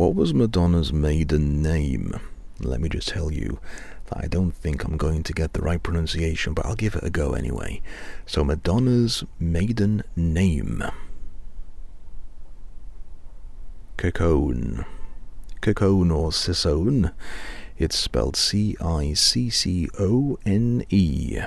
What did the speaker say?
What was Madonna's maiden name? Let me just tell you that I don't think I'm going to get the right pronunciation, but I'll give it a go anyway. So, Madonna's maiden name. Ciccone. Ciccone or Cicone. It's spelled C I C C O N E.